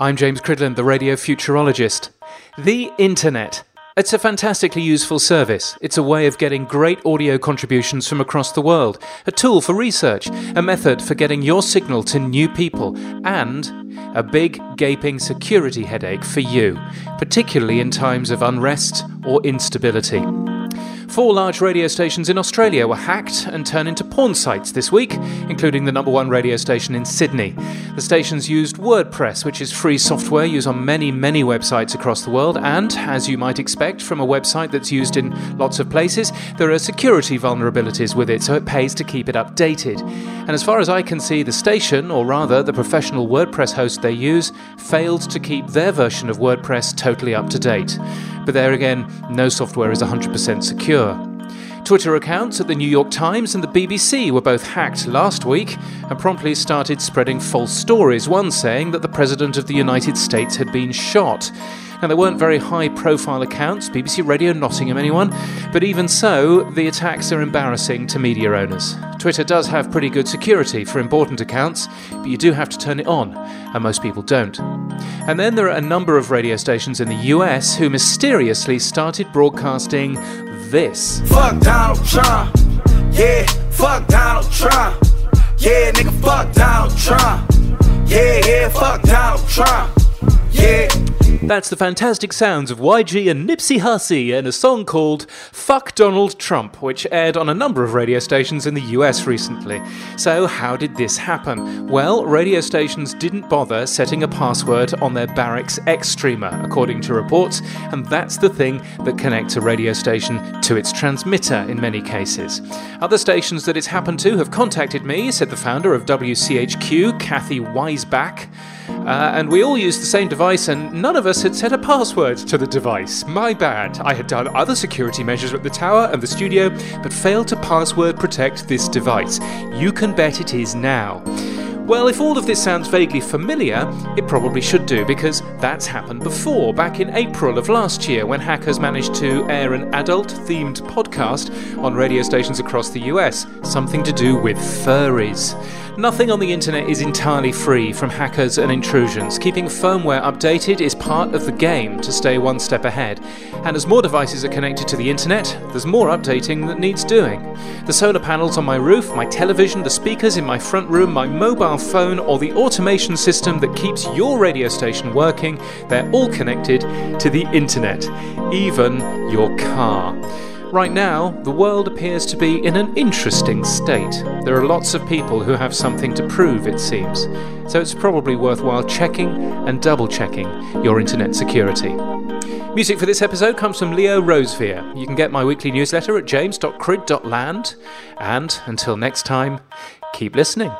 I'm James Cridland, the radio futurologist. The Internet. It's a fantastically useful service. It's a way of getting great audio contributions from across the world, a tool for research, a method for getting your signal to new people, and a big, gaping security headache for you, particularly in times of unrest or instability. Four large radio stations in Australia were hacked and turned into porn sites this week, including the number one radio station in Sydney. The stations used WordPress, which is free software used on many, many websites across the world, and, as you might expect from a website that's used in lots of places, there are security vulnerabilities with it, so it pays to keep it updated. And as far as I can see, the station, or rather the professional WordPress host they use, failed to keep their version of WordPress totally up to date. But there again, no software is 100% secure. Twitter accounts at the New York Times and the BBC were both hacked last week and promptly started spreading false stories, one saying that the President of the United States had been shot. Now, they weren't very high profile accounts, BBC Radio Nottingham, anyone, but even so, the attacks are embarrassing to media owners. Twitter does have pretty good security for important accounts, but you do have to turn it on, and most people don't. And then there are a number of radio stations in the US who mysteriously started broadcasting this. Fuck Donald Trump. Yeah, fuck Donald Trump. Yeah, nigga, fuck Donald Trump. Yeah, yeah, fuck Donald Trump. Yeah. That's the fantastic sounds of YG and Nipsey Hussle in a song called Fuck Donald Trump, which aired on a number of radio stations in the US recently. So, how did this happen? Well, radio stations didn't bother setting a password on their Barix Exstreamer, according to reports, and that's the thing that connects a radio station to its transmitter in many cases. Other stations that it's happened to have contacted me, said the founder of WCHQ, Kathy Weisbach. Uh, and we all used the same device, and none of us had set a password to the device. My bad. I had done other security measures at the tower and the studio, but failed to password protect this device. You can bet it is now. Well, if all of this sounds vaguely familiar, it probably should do because that's happened before, back in April of last year when hackers managed to air an adult themed podcast on radio stations across the US, something to do with furries. Nothing on the internet is entirely free from hackers and intrusions. Keeping firmware updated is part of the game to stay one step ahead. And as more devices are connected to the internet, there's more updating that needs doing. The solar panels on my roof, my television, the speakers in my front room, my mobile phone, or the automation system that keeps your radio station working, they're all connected to the internet, even your car. Right now, the world appears to be in an interesting state. There are lots of people who have something to prove, it seems, so it's probably worthwhile checking and double checking your internet security. Music for this episode comes from Lee Rosevere. You can get my weekly newsletter at james.crid.land, and until next time, keep listening.